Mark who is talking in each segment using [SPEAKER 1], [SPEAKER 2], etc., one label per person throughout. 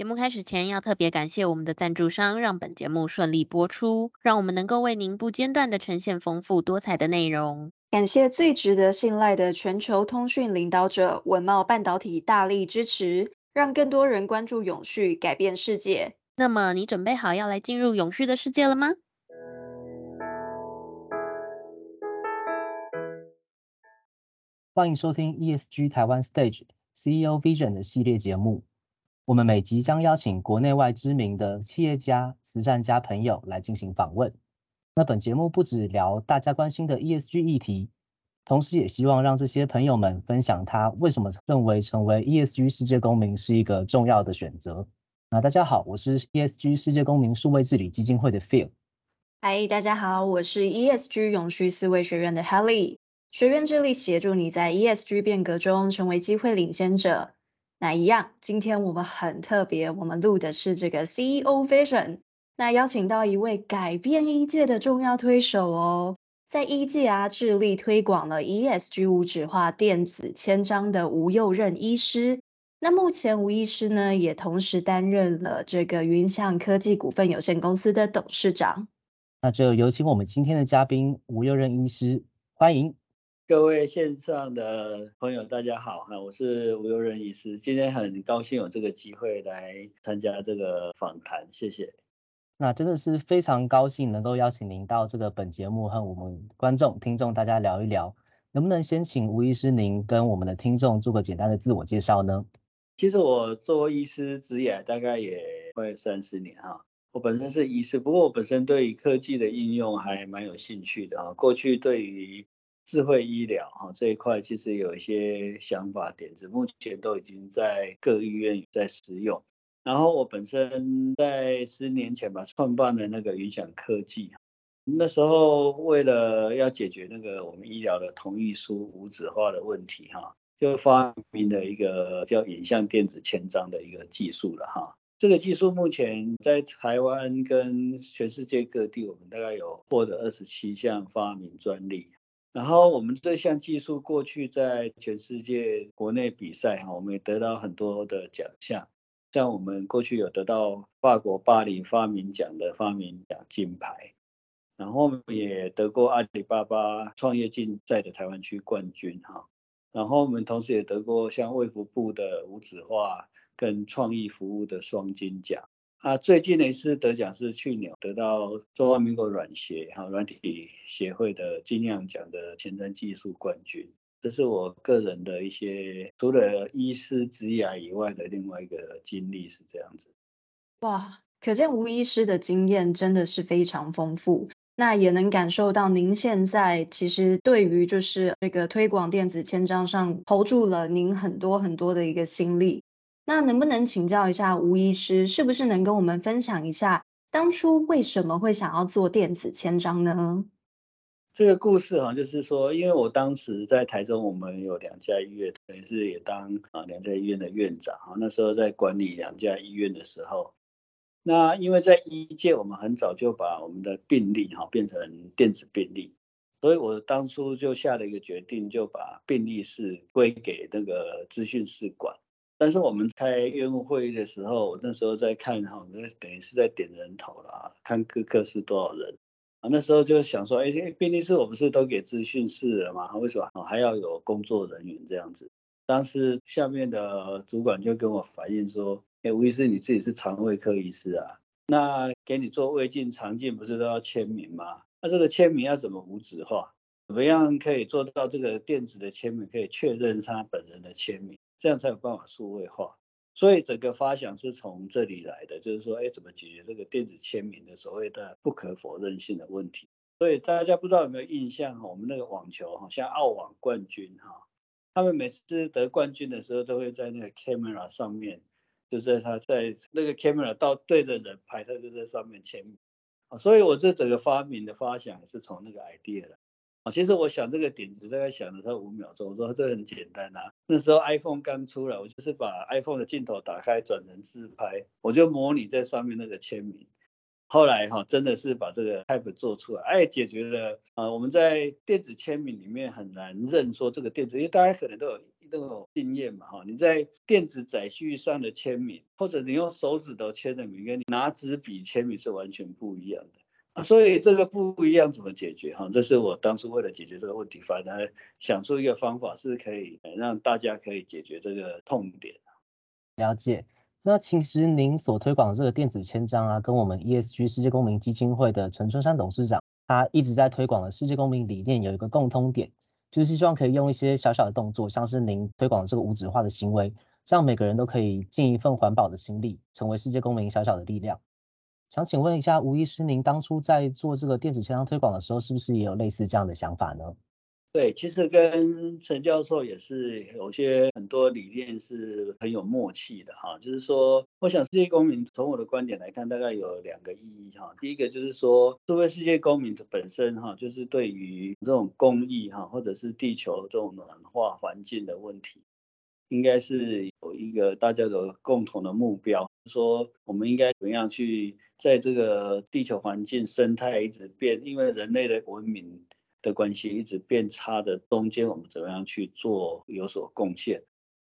[SPEAKER 1] 节目开始前，要特别感谢我们的赞助商，让本节目顺利播出，让我们能够为您不间断的呈现丰富多彩的内容。
[SPEAKER 2] 感谢最值得信赖的全球通讯领导者文茂半导体大力支持，让更多人关注永续，改变世界。
[SPEAKER 1] 那么，你准备好要来进入永续的世界了吗？
[SPEAKER 3] 欢迎收听 ESG 台湾 Stage CEO Vision 的系列节目。我们每集将邀请国内外知名的企业家、慈善家朋友来进行访问。那本节目不只聊大家关心的 ESG 议题，同时也希望让这些朋友们分享他为什么认为成为 ESG 世界公民是一个重要的选择。那大家好，我是 ESG 世界公民数位治理基金会的 Phil。
[SPEAKER 2] 嗨，大家好，我是 ESG 永续思维学院的 Helly。学院致力协助你在 ESG 变革中成为机会领先者。那一样，今天我们很特别，我们录的是这个 CEO Vision。那邀请到一位改变医界的重要推手哦，在医界啊致力推广了 ESG 无纸化电子签章的吴佑任医师。那目前吴医师呢，也同时担任了这个云象科技股份有限公司的董事长。
[SPEAKER 3] 那就有请我们今天的嘉宾吴佑任医师，欢迎。
[SPEAKER 4] 各位线上的朋友，大家好哈，我是吴悠仁医师，今天很高兴有这个机会来参加这个访谈，谢谢。
[SPEAKER 3] 那真的是非常高兴能够邀请您到这个本节目和我们观众、听众大家聊一聊，能不能先请吴医师您跟我们的听众做个简单的自我介绍呢？
[SPEAKER 4] 其实我做医师职业大概也快三十年哈，我本身是医师，不过我本身对于科技的应用还蛮有兴趣的哈，过去对于智慧医疗哈这一块其实有一些想法点子，目前都已经在各医院在使用。然后我本身在十年前吧创办了那个云想科技，那时候为了要解决那个我们医疗的同意书无纸化的问题哈，就发明了一个叫影像电子签章的一个技术了哈。这个技术目前在台湾跟全世界各地，我们大概有获得二十七项发明专利。然后我们这项技术过去在全世界国内比赛哈，我们也得到很多的奖项，像我们过去有得到法国巴黎发明奖的发明奖金牌，然后我们也得过阿里巴巴创业竞赛的台湾区冠军哈，然后我们同时也得过像卫福部的无纸化跟创意服务的双金奖。啊，最近的一次得奖是去年得到中华民国软协哈软体协会的金亮奖的前瞻技术冠军，这是我个人的一些除了医师职涯以外的另外一个经历是这样子。
[SPEAKER 2] 哇，可见吴医师的经验真的是非常丰富，那也能感受到您现在其实对于就是这个推广电子签章上投注了您很多很多的一个心力。那能不能请教一下吴医师，是不是能跟我们分享一下当初为什么会想要做电子签章呢？
[SPEAKER 4] 这个故事哈，就是说，因为我当时在台中，我们有两家医院，等于是也当啊两家医院的院长啊。那时候在管理两家医院的时候，那因为在医界，我们很早就把我们的病历哈变成电子病历，所以我当初就下了一个决定，就把病历室归给那个资讯室管。但是我们开院务会议的时候，我那时候在看哈，那等于是在点人头啦，看各科是多少人啊？那时候就想说，哎，病历室我不是都给资讯室了吗？为什么还要有工作人员这样子？当时下面的主管就跟我反映说，哎，吴医师你自己是肠胃科医师啊，那给你做胃镜、肠镜不是都要签名吗？那这个签名要怎么无纸化？怎么样可以做到这个电子的签名可以确认他本人的签名？这样才有办法数位化，所以整个发想是从这里来的，就是说，哎，怎么解决这个电子签名的所谓的不可否认性的问题？所以大家不知道有没有印象哈，我们那个网球哈，像澳网冠军哈，他们每次得冠军的时候，都会在那个 camera 上面，就在他在那个 camera 到对着人拍，他就在上面签名。所以我这整个发明的发想是从那个 idea 来。啊，其实我想这个点子大概想了才五秒钟，我说这很简单啊。那时候 iPhone 刚出来，我就是把 iPhone 的镜头打开转成自拍，我就模拟在上面那个签名。后来哈，真的是把这个 App 做出来，哎，解决了啊，我们在电子签名里面很难认说这个电子，因为大家可能都有都有经验嘛哈，你在电子载具上的签名，或者你用手指头签的名，跟你拿纸笔签名是完全不一样的。所以这个不一样怎么解决哈？这是我当初为了解决这个问题，反而想出一个方法，是可以让大家可以解决这个痛点。
[SPEAKER 3] 了解。那其实您所推广的这个电子签章啊，跟我们 ESG 世界公民基金会的陈春山董事长，他一直在推广的世界公民理念有一个共通点，就是希望可以用一些小小的动作，像是您推广的这个无纸化的行为，让每个人都可以尽一份环保的心力，成为世界公民小小的力量。想请问一下吴医师，您当初在做这个电子签章推广的时候，是不是也有类似这样的想法呢？
[SPEAKER 4] 对，其实跟陈教授也是有些很多理念是很有默契的哈。就是说，我想世界公民从我的观点来看，大概有两个意义哈。第一个就是说，作为世界公民的本身哈，就是对于这种公益哈，或者是地球这种暖化环境的问题，应该是有一个大家的共同的目标，说我们应该怎么样去在这个地球环境生态一直变，因为人类的文明。的关系一直变差的中间，我们怎么样去做有所贡献？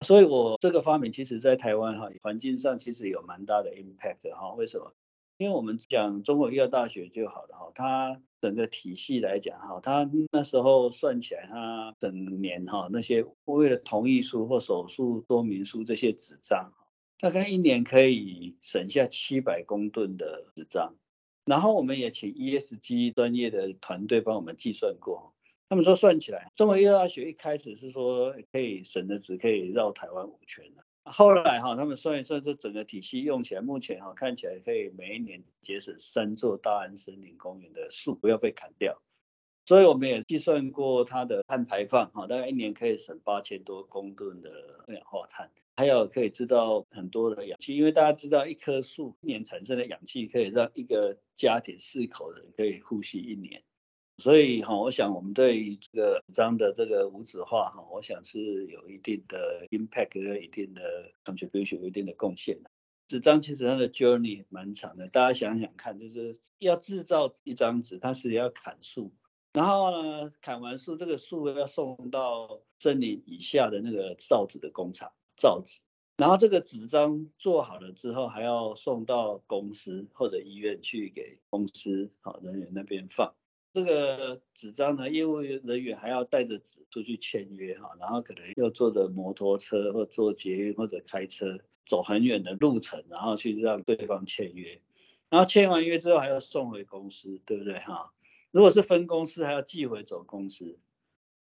[SPEAKER 4] 所以我这个发明其实在台湾哈环境上其实有蛮大的 impact 哈。为什么？因为我们讲中国医药大学就好了哈，它整个体系来讲哈，它那时候算起来，它整年哈那些为了同意书或手术说明书这些纸张，大概一年可以省下七百公吨的纸张。然后我们也请 ESG 专业的团队帮我们计算过，他们说算起来，中国医药大学一开始是说可以省的纸可以绕台湾五圈的，后来哈他们算一算，这整个体系用起来，目前哈看起来可以每一年节省三座大安森林公园的树不要被砍掉，所以我们也计算过它的碳排放哈，大概一年可以省八千多公吨的二氧化碳。还有可以制造很多的氧气，因为大家知道一棵树一年产生的氧气可以让一个家庭四口人可以呼吸一年，所以哈，我想我们对这个纸张的这个无纸化哈，我想是有一定的 impact 和一定的 contribution 有一定的贡献的。纸张其实它的 journey 蛮长的，大家想想看，就是要制造一张纸，它是要砍树，然后呢，砍完树这个树要送到森林以下的那个造纸的工厂。造纸，然后这个纸张做好了之后，还要送到公司或者医院去给公司好人员那边放。这个纸张呢，业务人员还要带着纸出去签约哈，然后可能又坐着摩托车或坐捷运或者开车走很远的路程，然后去让对方签约。然后签完约之后还要送回公司，对不对哈？如果是分公司，还要寄回总公司。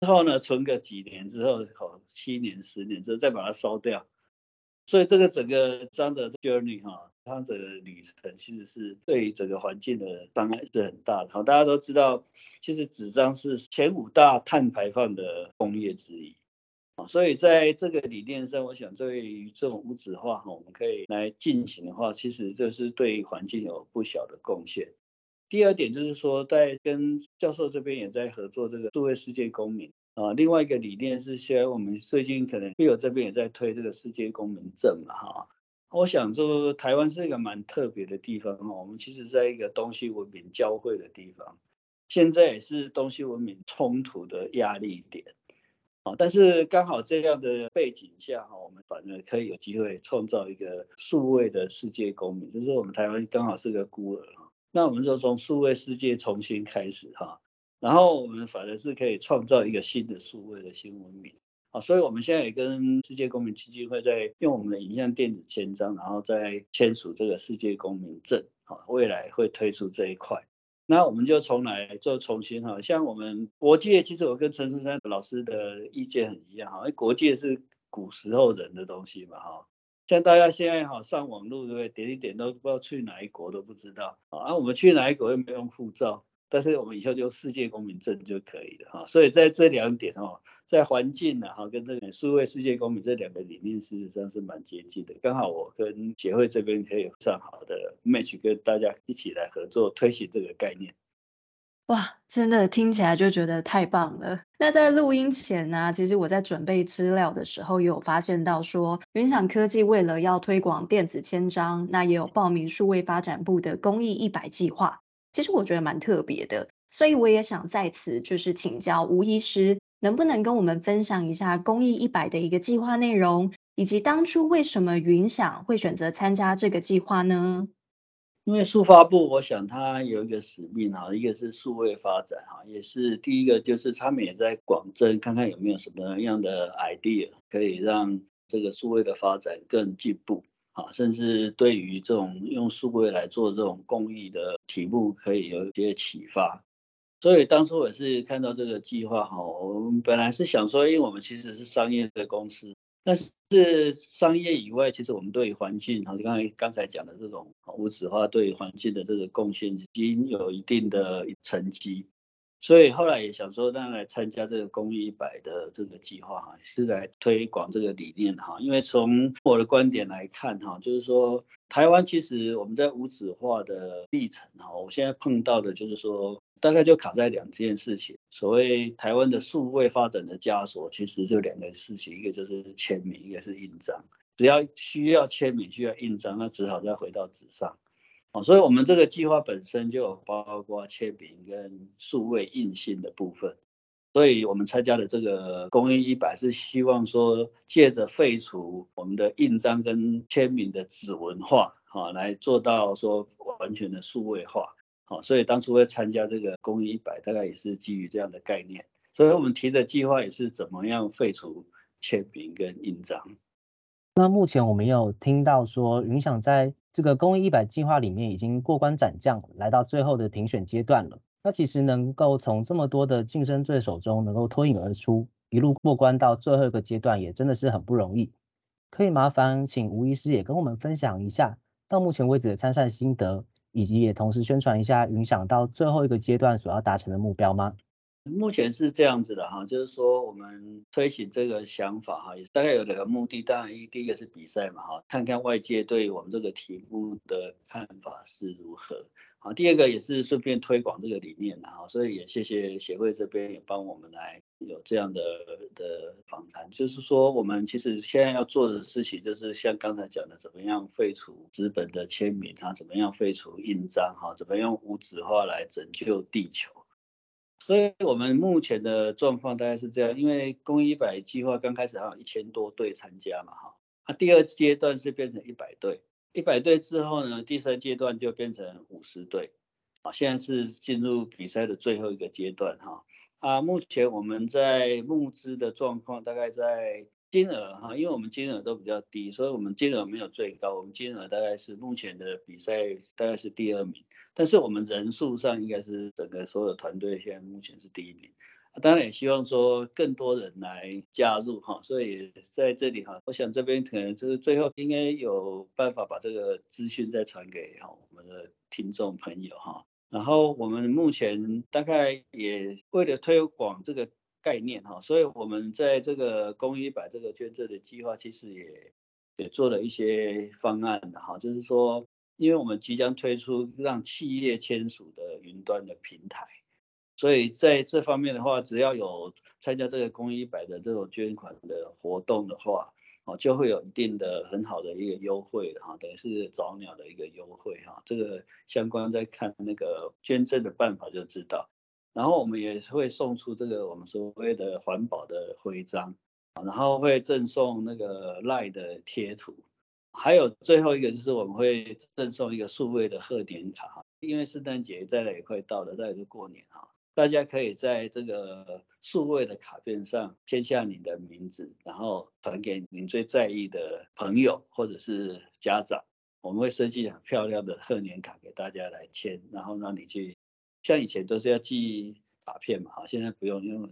[SPEAKER 4] 之后呢，存个几年之后，好七年、十年之后再把它烧掉。所以这个整个章的 journey 哈，它的旅程其实是对整个环境的伤害是很大的。好，大家都知道，其实纸张是前五大碳排放的工业之一。啊，所以在这个理念上，我想对于这种无纸化哈，我们可以来进行的话，其实这是对环境有不小的贡献。第二点就是说，在跟教授这边也在合作这个数位世界公民啊。另外一个理念是，虽然我们最近可能会有这边也在推这个世界公民证嘛哈。我想说，台湾是一个蛮特别的地方哈。我们其实在一个东西文明交汇的地方，现在也是东西文明冲突的压力点啊。但是刚好这样的背景下哈，我们反而可以有机会创造一个数位的世界公民，就是我们台湾刚好是个孤儿。那我们就从数位世界重新开始哈，然后我们反而是可以创造一个新的数位的新文明啊，所以我们现在也跟世界公民基金会在用我们的影像电子签章，然后再签署这个世界公民证啊，未来会推出这一块，那我们就从来就重新哈，像我们国界，其实我跟陈春山老师的意见很一样哈，因为国界是古时候人的东西嘛哈。像大家现在好上网络对不对？点一点都不知道去哪一国都不知道啊。我们去哪一国又没用护照，但是我们以后就世界公民证就可以了哈。所以在这两点哈，在环境呢哈跟这个数位世界公民这两个理念事实上是蛮接近的。刚好我跟协会这边可以上好的 match，跟大家一起来合作推行这个概念。
[SPEAKER 2] 哇，真的听起来就觉得太棒了。那在录音前呢、其实我在准备资料的时候，也有发现到说，云想科技为了要推广电子签章，那也有报名数位发展部的公益一百计划。其实我觉得蛮特别的，所以我也想在此就是请教吴医师，能不能跟我们分享一下公益一百的一个计划内容，以及当初为什么云想会选择参加这个计划呢？
[SPEAKER 4] 因为数发部，我想它有一个使命哈，一个是数位发展哈，也是第一个就是他们也在广征，看看有没有什么样的 idea 可以让这个数位的发展更进步啊，甚至对于这种用数位来做这种公益的题目，可以有一些启发。所以当初我是看到这个计划哈，我们本来是想说，因为我们其实是商业的公司。但是商业以外，其实我们对于环境，好像刚才刚才讲的这种无纸化对环境的这个贡献，已经有一定的成绩。所以后来也想说，让来参加这个公益一百的这个计划哈，是来推广这个理念哈。因为从我的观点来看哈，就是说台湾其实我们在无纸化的历程哈，我现在碰到的就是说。大概就卡在两件事情，所谓台湾的数位发展的枷锁，其实就两个事情，一个就是签名，一个是印章。只要需要签名，需要印章，那只好再回到纸上。哦，所以我们这个计划本身就有包括签名跟数位印信的部分。所以我们参加的这个公益一百是希望说，借着废除我们的印章跟签名的纸文化，哈，来做到说完全的数位化。好，所以当初会参加这个公益一百，大概也是基于这样的概念。所以我们提的计划也是怎么样废除签名跟印章。
[SPEAKER 3] 那目前我们有听到说，云想在这个公益一百计划里面已经过关斩将，来到最后的评选阶段了。那其实能够从这么多的竞争对手中能够脱颖而出，一路过关到最后一个阶段，也真的是很不容易。可以麻烦请吴医师也跟我们分享一下，到目前为止的参赛心得。以及也同时宣传一下云享到最后一个阶段所要达成的目标吗？
[SPEAKER 4] 目前是这样子的哈，就是说我们推行这个想法哈，也大概有两个目的。当然，一第一个是比赛嘛哈，看看外界对我们这个题目的看法是如何。好，第二个也是顺便推广这个理念哈，所以也谢谢协会这边也帮我们来有这样的的访谈。就是说，我们其实现在要做的事情，就是像刚才讲的，怎么样废除纸本的签名哈，怎么样废除印章哈，怎么用无纸化来拯救地球。所以我们目前的状况大概是这样，因为公益一百计划刚开始还有一千多队参加嘛哈，那第二阶段是变成一百队。一百队之后呢，第三阶段就变成五十队，啊，现在是进入比赛的最后一个阶段哈，啊，目前我们在募资的状况大概在金额哈，因为我们金额都比较低，所以我们金额没有最高，我们金额大概是目前的比赛大概是第二名，但是我们人数上应该是整个所有团队现在目前是第一名。当然也希望说更多人来加入哈，所以在这里哈，我想这边可能就是最后应该有办法把这个资讯再传给哈我们的听众朋友哈。然后我们目前大概也为了推广这个概念哈，所以我们在这个公益一百这个捐赠的计划，其实也也做了一些方案的哈，就是说，因为我们即将推出让企业签署的云端的平台。所以在这方面的话，只要有参加这个公益百的这种捐款的活动的话，哦，就会有一定的很好的一个优惠哈，等于是早鸟的一个优惠哈。这个相关在看那个捐赠的办法就知道。然后我们也会送出这个我们所谓的环保的徽章，然后会赠送那个赖的贴图，还有最后一个就是我们会赠送一个数位的贺年卡，因为圣诞节再来也快到了，再来就过年哈。大家可以在这个数位的卡片上签下你的名字，然后传给您最在意的朋友或者是家长。我们会设计很漂亮的贺年卡给大家来签，然后让你去。像以前都是要寄卡片嘛，哈，现在不用，因为我们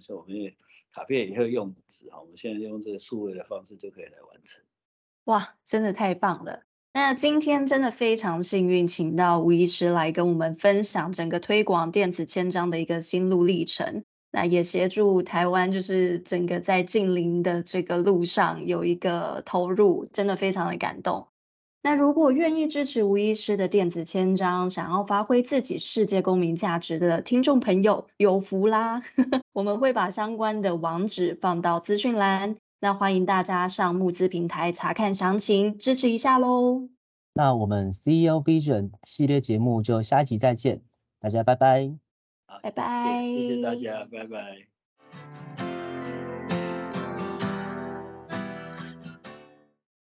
[SPEAKER 4] 卡片也会用纸，哈，我们现在用这个数位的方式就可以来完成。
[SPEAKER 2] 哇，真的太棒了！那今天真的非常幸运，请到吴医师来跟我们分享整个推广电子签章的一个心路历程，那也协助台湾就是整个在近邻的这个路上有一个投入，真的非常的感动。那如果愿意支持吴医师的电子签章，想要发挥自己世界公民价值的听众朋友有福啦！我们会把相关的网址放到资讯栏。那欢迎大家上募资平台查看详情，支持一下喽。
[SPEAKER 3] 那我们 CEO Vision 系列节目就下一集再见，大家拜拜。
[SPEAKER 4] 好，
[SPEAKER 2] 拜拜，
[SPEAKER 4] 谢谢大家，拜拜。